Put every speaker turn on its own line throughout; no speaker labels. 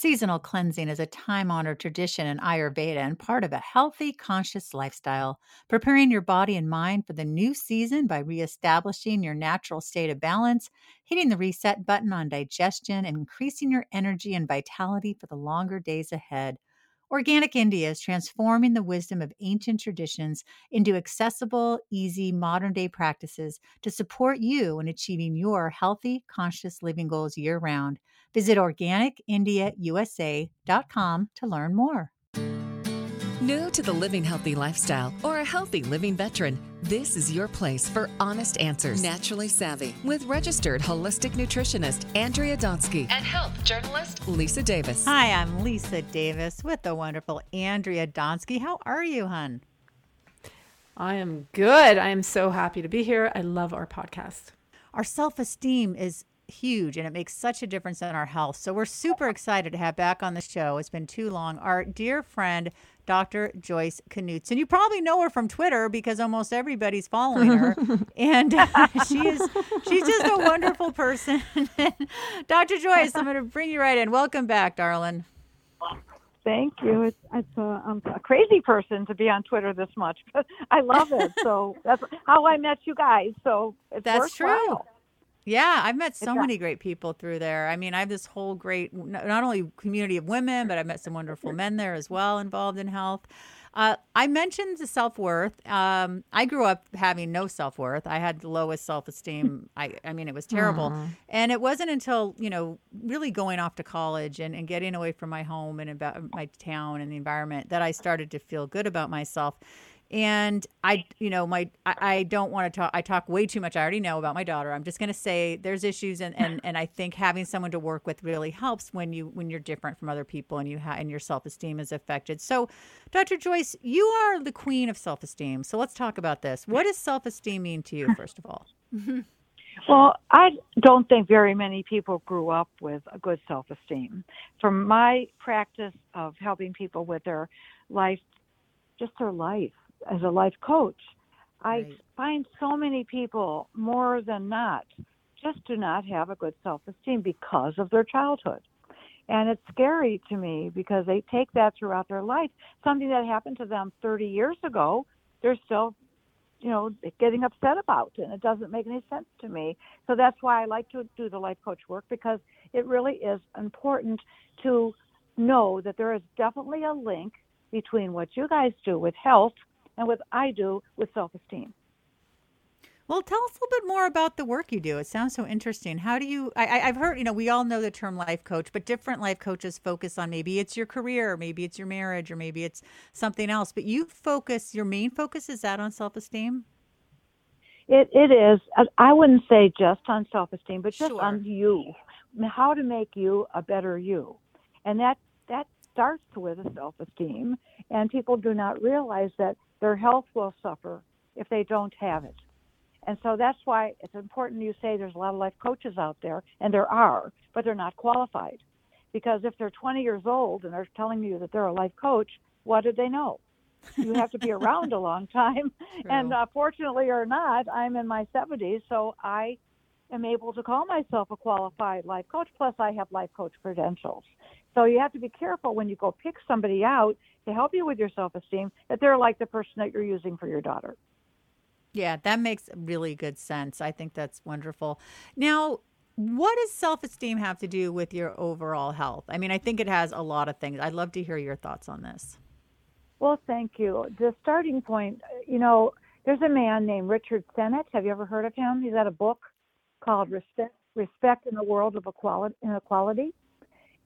Seasonal cleansing is a time honored tradition in Ayurveda and part of a healthy, conscious lifestyle, preparing your body and mind for the new season by reestablishing your natural state of balance, hitting the reset button on digestion, and increasing your energy and vitality for the longer days ahead. Organic India is transforming the wisdom of ancient traditions into accessible, easy, modern day practices to support you in achieving your healthy, conscious living goals year round. Visit organicindiausa.com to learn more.
New to the living healthy lifestyle or a healthy living veteran, this is your place for honest answers. Naturally savvy with registered holistic nutritionist Andrea Donsky and health journalist Lisa Davis.
Hi, I'm Lisa Davis with the wonderful Andrea Donsky. How are you, hun?
I am good. I am so happy to be here. I love our podcast.
Our self esteem is huge and it makes such a difference in our health. So we're super excited to have back on the show. It's been too long. Our dear friend, Dr. Joyce Knudsen. You probably know her from Twitter because almost everybody's following her, and uh, she is she's just a wonderful person. Dr. Joyce, I'm going to bring you right in. Welcome back, darling.
Thank you. It's, it's a, I'm a crazy person to be on Twitter this much, but I love it. So that's how I met you guys. So
that's
worthwhile.
true. Yeah, I've met so many great people through there. I mean, I have this whole great, not only community of women, but I've met some wonderful men there as well involved in health. Uh, I mentioned the self worth. Um, I grew up having no self worth. I had the lowest self esteem. I, I mean, it was terrible. Aww. And it wasn't until, you know, really going off to college and, and getting away from my home and about my town and the environment that I started to feel good about myself and I, you know, my I, I don't want to talk. I talk way too much. I already know about my daughter. I'm just going to say there's issues, and, and and I think having someone to work with really helps when you when you're different from other people and you ha- and your self esteem is affected. So, Dr. Joyce, you are the queen of self esteem. So let's talk about this. What does self esteem mean to you, first of all? Mm-hmm.
Well, I don't think very many people grew up with a good self esteem. From my practice of helping people with their life, just their life, as a life coach. Right. I find so many people, more than not, just do not have a good self esteem because of their childhood. And it's scary to me because they take that throughout their life. Something that happened to them 30 years ago, they're still, you know, getting upset about. And it doesn't make any sense to me. So that's why I like to do the life coach work because it really is important to know that there is definitely a link between what you guys do with health and what I do with self esteem.
Well, tell us a little bit more about the work you do. It sounds so interesting. How do you? I, have heard, you know, we all know the term life coach, but different life coaches focus on maybe it's your career, maybe it's your marriage, or maybe it's something else. But you focus, your main focus is that on self esteem?
It, it is. Uh, I wouldn't say just on self esteem, but just
sure.
on you. How to make you a better you. And that, that starts with a self esteem. And people do not realize that their health will suffer if they don't have it. And so that's why it's important you say there's a lot of life coaches out there, and there are, but they're not qualified. Because if they're 20 years old and they're telling you that they're a life coach, what do they know? You have to be around a long time. And uh, fortunately or not, I'm in my 70s, so I am able to call myself a qualified life coach. Plus, I have life coach credentials. So you have to be careful when you go pick somebody out to help you with your self esteem that they're like the person that you're using for your daughter.
Yeah, that makes really good sense. I think that's wonderful. Now, what does self esteem have to do with your overall health? I mean, I think it has a lot of things. I'd love to hear your thoughts on this.
Well, thank you. The starting point, you know, there's a man named Richard Sennett. Have you ever heard of him? He's got a book called Respect, Respect in the World of Equality. Inequality.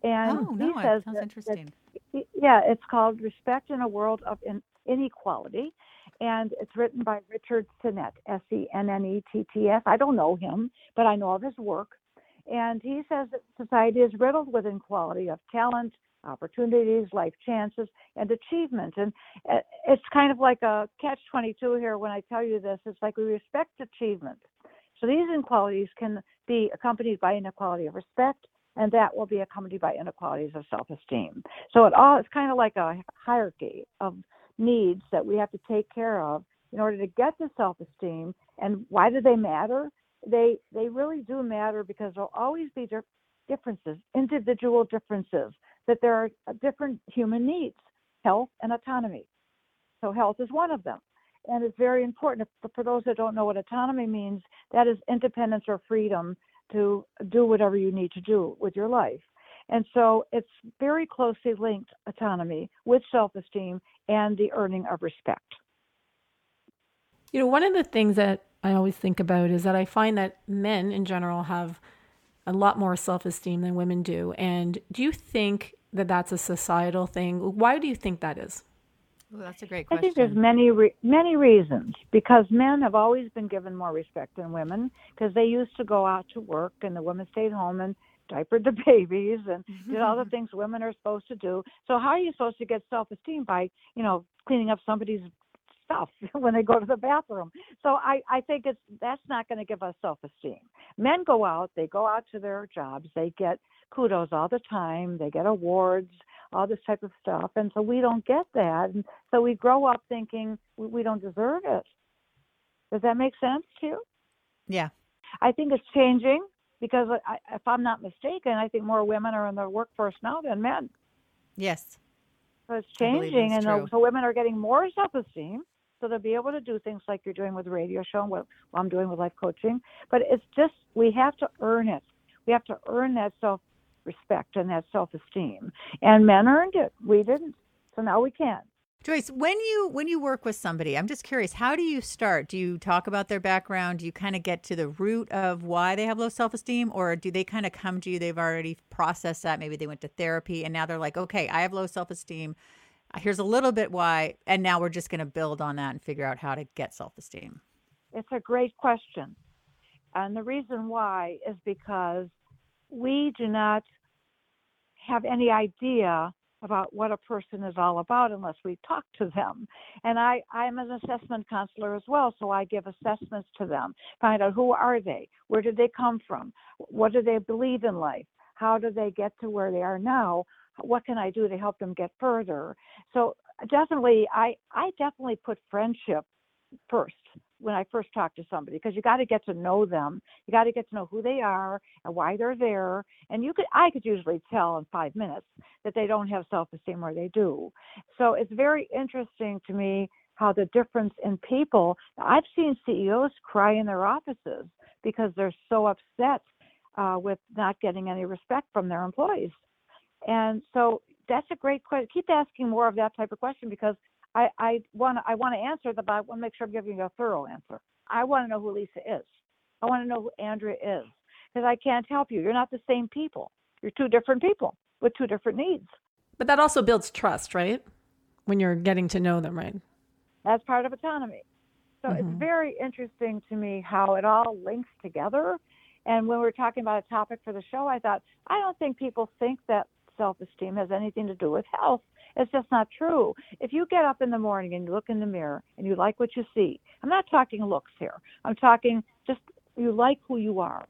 And
oh, no,
he says
sounds
that,
interesting.
That, yeah, it's called Respect in a World of Inequality. And it's written by Richard Sennett, S E N N E T T S. I don't know him, but I know of his work. And he says that society is riddled with inequality of talent, opportunities, life chances, and achievement. And uh, it's kind of like a catch 22 here when I tell you this. It's like we respect achievement. So these inequalities can be accompanied by inequality of respect, and that will be accompanied by inequalities of self-esteem. So it all it's kind of like a hierarchy of needs that we have to take care of in order to get to self-esteem. And why do they matter? They they really do matter because there'll always be differences, individual differences that there are uh, different human needs, health and autonomy. So health is one of them. And it's very important. For those that don't know what autonomy means, that is independence or freedom to do whatever you need to do with your life. And so it's very closely linked autonomy with self esteem and the earning of respect.
You know, one of the things that I always think about is that I find that men in general have a lot more self esteem than women do. And do you think that that's a societal thing? Why do you think that is?
Ooh, that's a great question.
I think there's many re- many reasons because men have always been given more respect than women because they used to go out to work and the women stayed home and diapered the babies and did all the things women are supposed to do. So how are you supposed to get self-esteem by, you know, cleaning up somebody's stuff when they go to the bathroom. So I, I think it's that's not going to give us self esteem. Men go out, they go out to their jobs, they get kudos all the time, they get awards, all this type of stuff, and so we don't get that, and so we grow up thinking we, don't deserve it. Does that make sense to you?
Yeah.
I think it's changing because I, if I'm not mistaken, I think more women are in the workforce now than men.
Yes.
So it's changing, and so women are getting more self-esteem so they'll be able to do things like you're doing with the radio show and what I'm doing with life coaching. But it's just we have to earn it. We have to earn that self respect and that self esteem. And men earned it. We didn't. So now we can't.
Joyce, when you when you work with somebody, I'm just curious, how do you start? Do you talk about their background? Do you kind of get to the root of why they have low self-esteem or do they kind of come to you they've already processed that, maybe they went to therapy and now they're like, "Okay, I have low self-esteem here's a little bit why and now we're just going to build on that and figure out how to get self-esteem
it's a great question and the reason why is because we do not have any idea about what a person is all about unless we talk to them. And I, I'm an assessment counselor as well, so I give assessments to them, find out who are they, where did they come from, what do they believe in life, how do they get to where they are now, what can I do to help them get further? So definitely, I I definitely put friendship first when I first talk to somebody because you got to get to know them. You got to get to know who they are and why they're there. And you could I could usually tell in five minutes that they don't have self-esteem or they do. So it's very interesting to me how the difference in people. I've seen CEOs cry in their offices because they're so upset uh, with not getting any respect from their employees. And so that's a great question. Keep asking more of that type of question because I, I want I want to answer the, but I want to make sure I'm giving you a thorough answer. I want to know who Lisa is. I want to know who Andrea is because I can't help you. You're not the same people. You're two different people with two different needs.
But that also builds trust, right? When you're getting to know them, right?
That's part of autonomy. So mm-hmm. it's very interesting to me how it all links together. And when we we're talking about a topic for the show, I thought, I don't think people think that self esteem has anything to do with health. It's just not true. If you get up in the morning and you look in the mirror and you like what you see, I'm not talking looks here. I'm talking just you like who you are.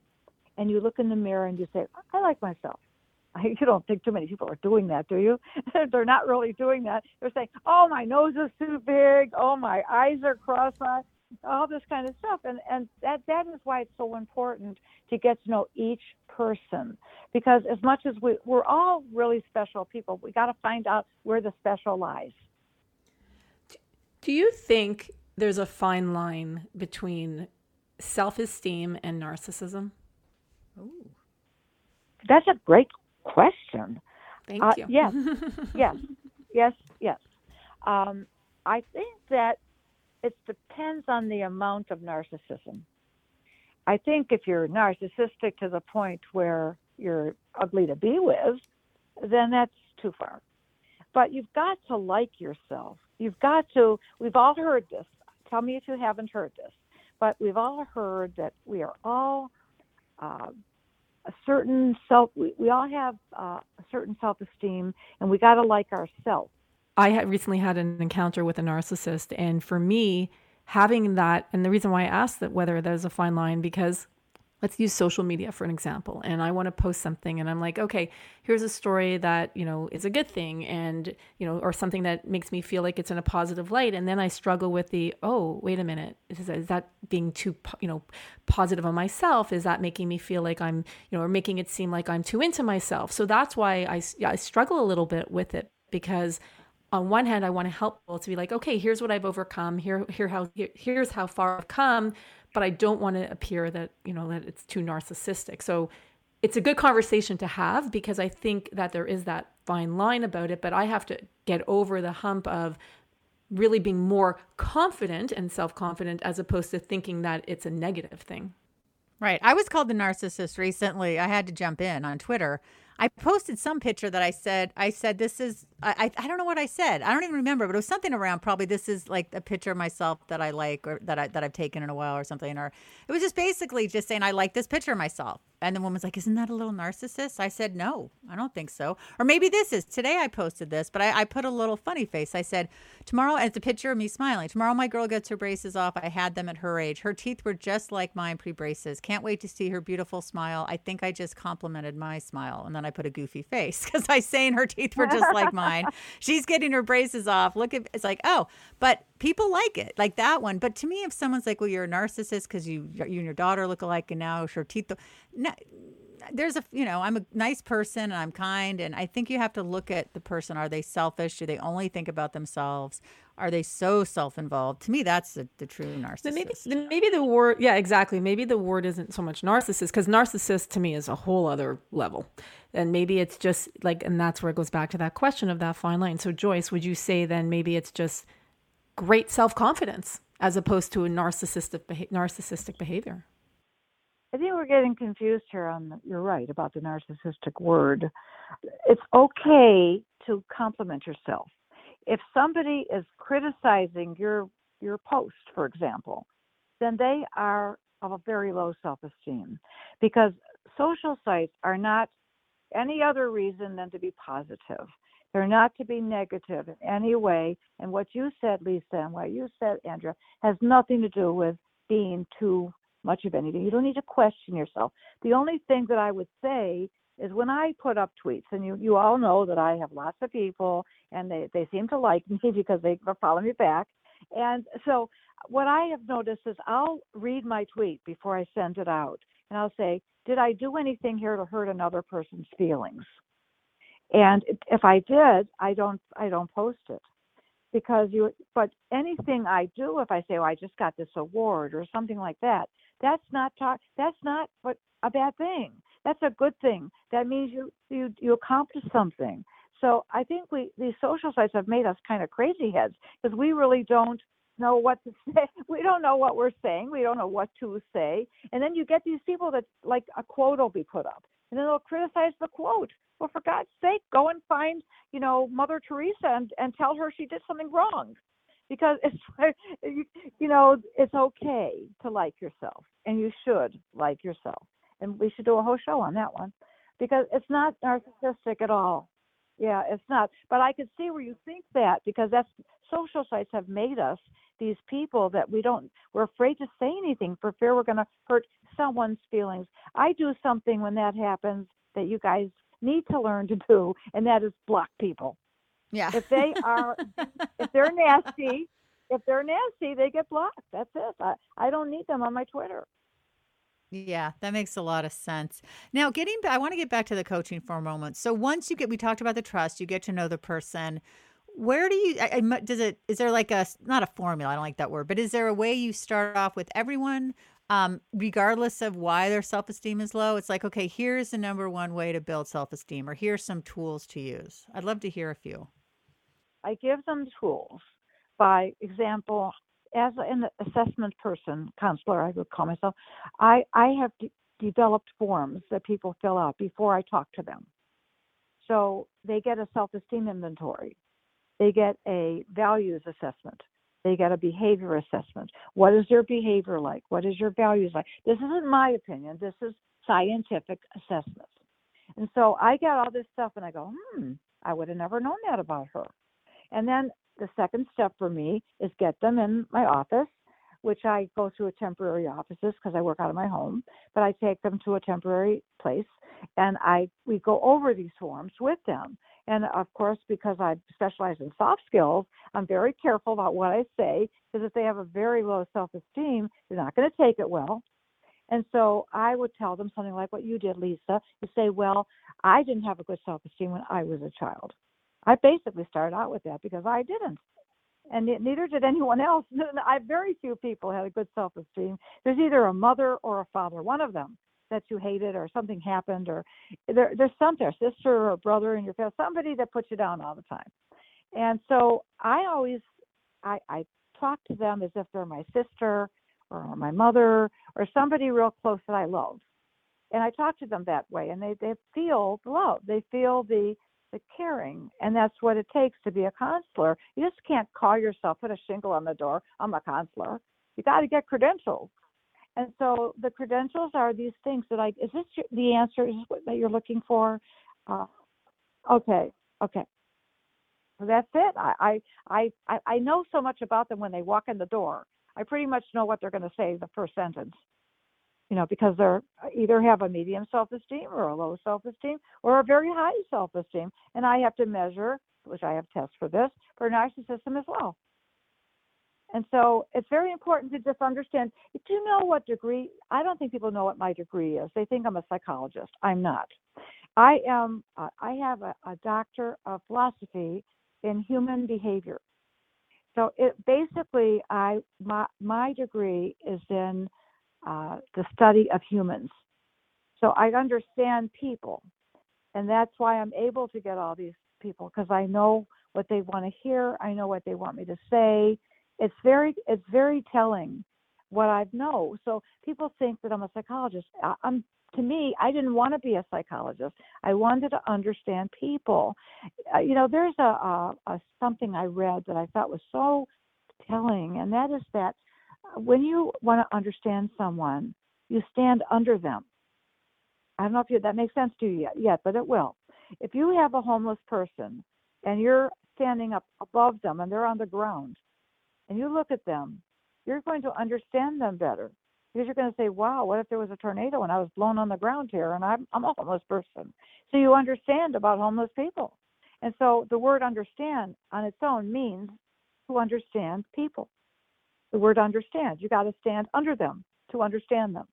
And you look in the mirror and you say, I like myself. You don't think too many people are doing that, do you? They're not really doing that. They're saying, "Oh, my nose is too big. Oh, my eyes are cross-eyed all this kind of stuff. And and that that is why it's so important to get to know each person. Because as much as we we're all really special people we got to find out where the special lies.
Do you think there's a fine line between self-esteem and narcissism?
Ooh. that's a great question.
Thank uh, you.
yes. Yes. Yes. Yes. Um, i think that it depends on the amount of narcissism. I think if you're narcissistic to the point where you're ugly to be with, then that's too far. But you've got to like yourself. You've got to, we've all heard this. Tell me if you haven't heard this. But we've all heard that we are all uh, a certain self, we, we all have uh, a certain self esteem, and we got to like ourselves.
I had recently had an encounter with a narcissist, and for me, having that, and the reason why I asked that whether there's a fine line, because let's use social media for an example and i want to post something and i'm like okay here's a story that you know is a good thing and you know or something that makes me feel like it's in a positive light and then i struggle with the oh wait a minute is, is that being too you know positive on myself? Is that making me feel like i'm you know or making it seem like i'm too into myself? So that's why i, I struggle a little bit with it because on one hand, I want to help people to be like, okay, here's what I've overcome. Here, here how here, here's how far I've come but I don't want to appear that, you know, that it's too narcissistic. So it's a good conversation to have because I think that there is that fine line about it, but I have to get over the hump of really being more confident and self-confident as opposed to thinking that it's a negative thing.
Right. I was called the narcissist recently. I had to jump in on Twitter I posted some picture that I said, I said, this is, I, I don't know what I said. I don't even remember, but it was something around probably this is like a picture of myself that I like or that I, that I've taken in a while or something. Or it was just basically just saying, I like this picture of myself. And the woman's like, Isn't that a little narcissist? I said, No, I don't think so. Or maybe this is. Today I posted this, but I, I put a little funny face. I said, Tomorrow, it's a picture of me smiling. Tomorrow my girl gets her braces off. I had them at her age. Her teeth were just like mine pre braces. Can't wait to see her beautiful smile. I think I just complimented my smile. And then I put a goofy face because I saying her teeth were just like mine. She's getting her braces off. Look at it's like, oh, but people like it, like that one. But to me, if someone's like, well, you're a narcissist because you you and your daughter look alike and now teeth, no, there's a you know i'm a nice person and i'm kind and i think you have to look at the person. Are they selfish? Do they only think about themselves? Are they so self-involved? To me that's the, the true narcissist then
maybe, then maybe the word yeah exactly. Maybe the word isn't so much narcissist because narcissist to me is a whole other level. And maybe it's just like and that's where it goes back to that question of that fine line. So joyce would you say then maybe it's just great self-confidence as opposed to a narcissistic narcissistic behavior
I think we're getting confused here on the, you're right about the narcissistic word. It's okay to compliment yourself. If somebody is criticizing your your post, for example, then they are of a very low self-esteem because social sites are not any other reason than to be positive. They're not to be negative in any way. And what you said, Lisa, and what you said, Andrea, has nothing to do with being too much of anything. You don't need to question yourself. The only thing that I would say is when I put up tweets, and you, you all know that I have lots of people and they, they seem to like me because they follow me back. And so what I have noticed is I'll read my tweet before I send it out and I'll say, did I do anything here to hurt another person's feelings? And if I did, I don't I don't post it because you but anything I do if I say, "Oh, I just got this award" or something like that, that's not talk. That's not what a bad thing. That's a good thing. That means you you you accomplished something. So I think we these social sites have made us kind of crazy heads because we really don't know what to say. We don't know what we're saying. We don't know what to say. And then you get these people that like a quote will be put up, and then they'll criticize the quote. Well, for God's sake, go and find you know Mother Teresa and and tell her she did something wrong. Because it's you know it's okay to like yourself and you should like yourself. And we should do a whole show on that one. Because it's not narcissistic at all. Yeah it's not. But i could see where you think that because that's social sites have made us these people that we don't we're afraid to say anything for fear we're going to hurt someone's feelings. I do something when that happens that you guys need to learn to do and that is block people
yeah.
If they are, if they're nasty, if they're nasty, they get blocked. That's it. I, I don't need them on my Twitter.
Yeah, that makes a lot of sense. Now, getting back, I want to get back to the coaching for a moment. So once you get, we talked about the trust, you get to know the person. Where do you, I, I, does it, is there like a, not a formula, I don't like that word, but is there a way you start off with everyone, um, regardless of why their self esteem is low? It's like, okay, here's the number one way to build self esteem, or here's some tools to use. I'd love to hear a few.
I give them tools. By example, as an assessment person, counselor, I would call myself, I, I have de- developed forms that people fill out before I talk to them. So they get a self esteem inventory, they get a values assessment, they get a behavior assessment. What is their behavior like? What is your values like? This isn't my opinion, this is scientific assessment. And so I get all this stuff and I go, hmm, I would have never known that about her. And then the second step for me is get them in my office which I go to a temporary offices because I work out of my home, but I take them to a temporary place and I we go over these forms with them. And of course, because I specialize in soft skills, I'm very careful about what I say because if they have a very low self-esteem, they're not going to take it well. And so I would tell them something like what you did, Lisa. You say, Well, I didn't have a good self esteem when I was a child. I basically started out with that because I didn't and neither did anyone else. I very few people had a good self-esteem. There's either a mother or a father, one of them that you hated, or something happened, or there, there's something, a sister or brother in your family, somebody that puts you down all the time. And so I always, I, I talk to them as if they're my sister or my mother or somebody real close that I love. And I talk to them that way, and they they feel the love. They feel the the caring. And that's what it takes to be a counselor. You just can't call yourself, put a shingle on the door, I'm a counselor. You got to get credentials. And so the credentials are these things that I, is this the answer is what, that you're looking for? Uh, okay, okay. That's it. I, I, I, I know so much about them when they walk in the door. I pretty much know what they're going to say the first sentence you know, because they're uh, either have a medium self-esteem or a low self-esteem or a very high self-esteem, and I have to measure, which I have tests for this, for narcissism as well. And so it's very important to just understand. Do you know what degree? I don't think people know what my degree is. They think I'm a psychologist. I'm not. I am. Uh, I have a, a doctor of philosophy in human behavior. So it basically, I my my degree is in uh, the study of humans. So I understand people, and that's why I'm able to get all these people because I know what they want to hear. I know what they want me to say. It's very it's very telling what I know. So people think that I'm a psychologist. I'm to me, I didn't want to be a psychologist. I wanted to understand people. Uh, you know, there's a, a, a something I read that I thought was so telling, and that is that when you want to understand someone, you stand under them. I don't know if you, that makes sense to you yet, yet, but it will. If you have a homeless person and you're standing up above them and they're on the ground, and you look at them, you're going to understand them better because you're going to say, "Wow, what if there was a tornado and I was blown on the ground here and I'm I'm a homeless person?" So you understand about homeless people, and so the word "understand" on its own means to understand people the word understand. You got to stand under them to understand them.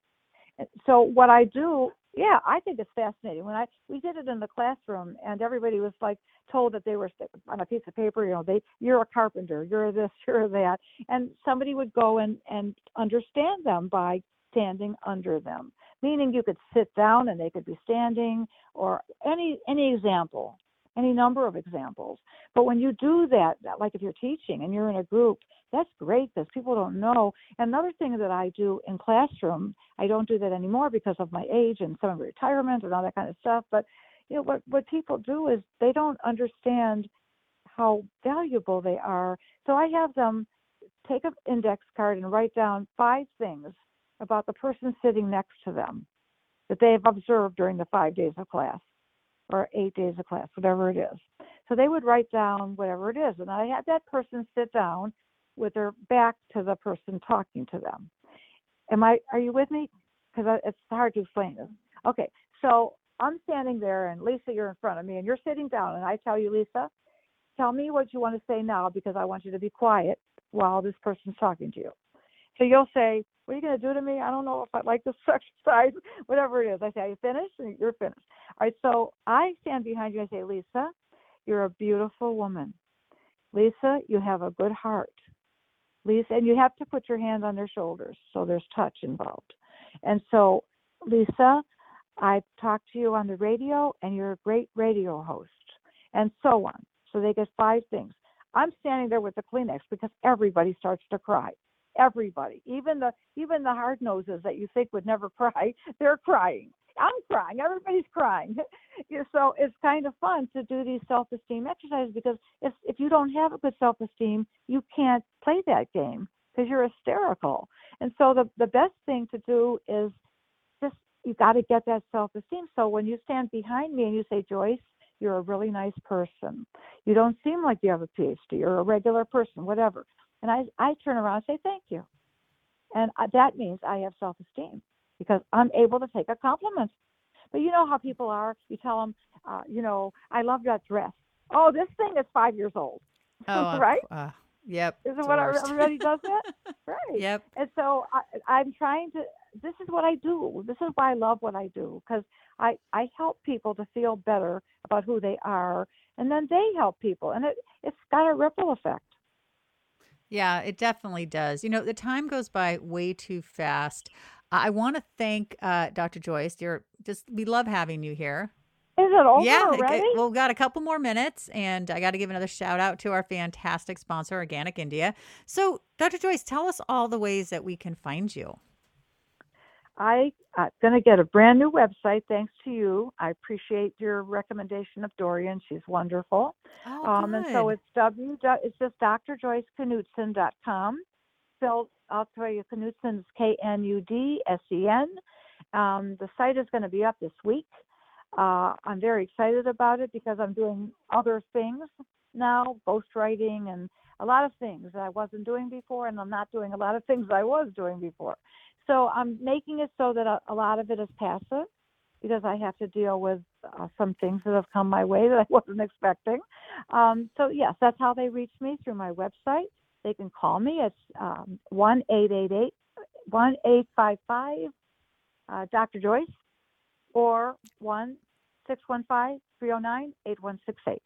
So what I do, yeah, I think it's fascinating. When I we did it in the classroom, and everybody was like told that they were on a piece of paper, you know, they you're a carpenter, you're this, you're that, and somebody would go and and understand them by standing under them. Meaning you could sit down and they could be standing, or any any example any number of examples. But when you do that, like if you're teaching and you're in a group, that's great because people don't know. Another thing that I do in classroom, I don't do that anymore because of my age and some retirement and all that kind of stuff. But you know what what people do is they don't understand how valuable they are. So I have them take an index card and write down five things about the person sitting next to them that they have observed during the five days of class or eight days of class, whatever it is. So they would write down whatever it is. And I had that person sit down with their back to the person talking to them. Am I, are you with me? Because it's hard to explain this. Okay, so I'm standing there and Lisa, you're in front of me and you're sitting down and I tell you, Lisa, tell me what you want to say now because I want you to be quiet while this person's talking to you. So you'll say, What are you going to do to me? I don't know if I like this exercise, whatever it is. I say, Are you finished? And you're finished. All right, so I stand behind you and say, Lisa, you're a beautiful woman. Lisa, you have a good heart. Lisa, and you have to put your hand on their shoulders, so there's touch involved. And so, Lisa, I talked to you on the radio, and you're a great radio host, and so on. So they get five things. I'm standing there with the Kleenex because everybody starts to cry everybody, even the even the hard noses that you think would never cry, they're crying. I'm crying. Everybody's crying. so it's kind of fun to do these self-esteem exercises because if if you don't have a good self-esteem, you can't play that game because you're hysterical. And so the the best thing to do is just you got to get that self-esteem. So when you stand behind me and you say, Joyce, you're a really nice person. You don't seem like you have a PhD. You're a regular person, whatever. And I, I turn around and say, thank you. And uh, that means I have self esteem because I'm able to take a compliment. But you know how people are. You tell them, uh, you know, I love that dress. Oh, this thing is five years old.
Oh,
right?
Uh, yep.
Isn't what everybody does that? right.
Yep.
And so I, I'm trying to. This is what I do. This is why I love what I do because I I help people to feel better about who they are, and then they help people, and it it's got a ripple effect.
Yeah, it definitely does. You know, the time goes by way too fast. I want to thank uh, Dr. Joyce. You're just we love having you here.
Is it over
yeah,
already?
well, we've got a couple more minutes, and I got to give another shout out to our fantastic sponsor, Organic India. So, Dr. Joyce, tell us all the ways that we can find you.
I am going to get a brand new website thanks to you. I appreciate your recommendation of Dorian. She's wonderful.
Oh,
um, and so it's w it's just drjoyceknudsen.com. Spelled, I'll tell you, Knudsen is K N U D S E N. Um, the site is going to be up this week. Uh, I'm very excited about it because I'm doing other things now, ghostwriting and a lot of things that I wasn't doing before, and I'm not doing a lot of things I was doing before. So I'm making it so that a, a lot of it is passive because I have to deal with uh, some things that have come my way that I wasn't expecting. Um, so yes, that's how they reach me through my website. They can call me. It's um, one eight eight eight one eight five five uh, Dr. Joyce or one six one five three zero nine eight one six eight.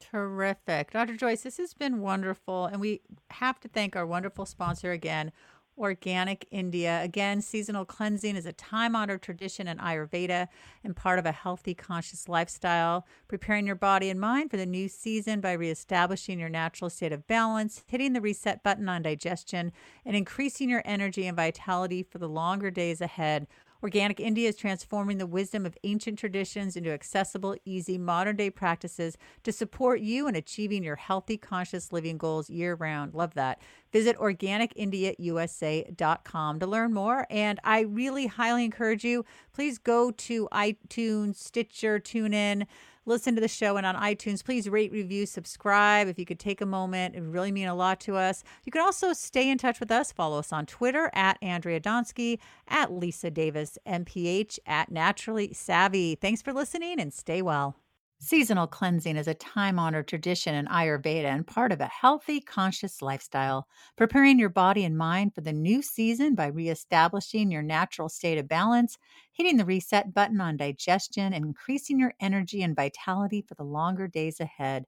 Terrific. Dr. Joyce, this has been wonderful. And we have to thank our wonderful sponsor again, Organic India. Again, seasonal cleansing is a time honored tradition in Ayurveda and part of a healthy, conscious lifestyle. Preparing your body and mind for the new season by reestablishing your natural state of balance, hitting the reset button on digestion, and increasing your energy and vitality for the longer days ahead. Organic India is transforming the wisdom of ancient traditions into accessible, easy, modern day practices to support you in achieving your healthy, conscious living goals year round. Love that. Visit organicindiausa.com to learn more. And I really highly encourage you, please go to iTunes, Stitcher, TuneIn listen to the show and on iTunes, please rate, review, subscribe. If you could take a moment, it would really mean a lot to us. You can also stay in touch with us. Follow us on Twitter at Andrea Donsky, at Lisa Davis, MPH, at Naturally Savvy. Thanks for listening and stay well. Seasonal cleansing is a time honored tradition in Ayurveda and part of a healthy, conscious lifestyle. Preparing your body and mind for the new season by reestablishing your natural state of balance, hitting the reset button on digestion, and increasing your energy and vitality for the longer days ahead.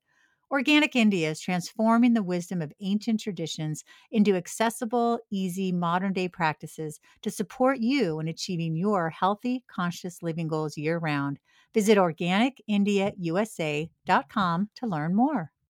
Organic India is transforming the wisdom of ancient traditions into accessible, easy, modern day practices to support you in achieving your healthy, conscious living goals year round. Visit organicindiausa.com to learn more.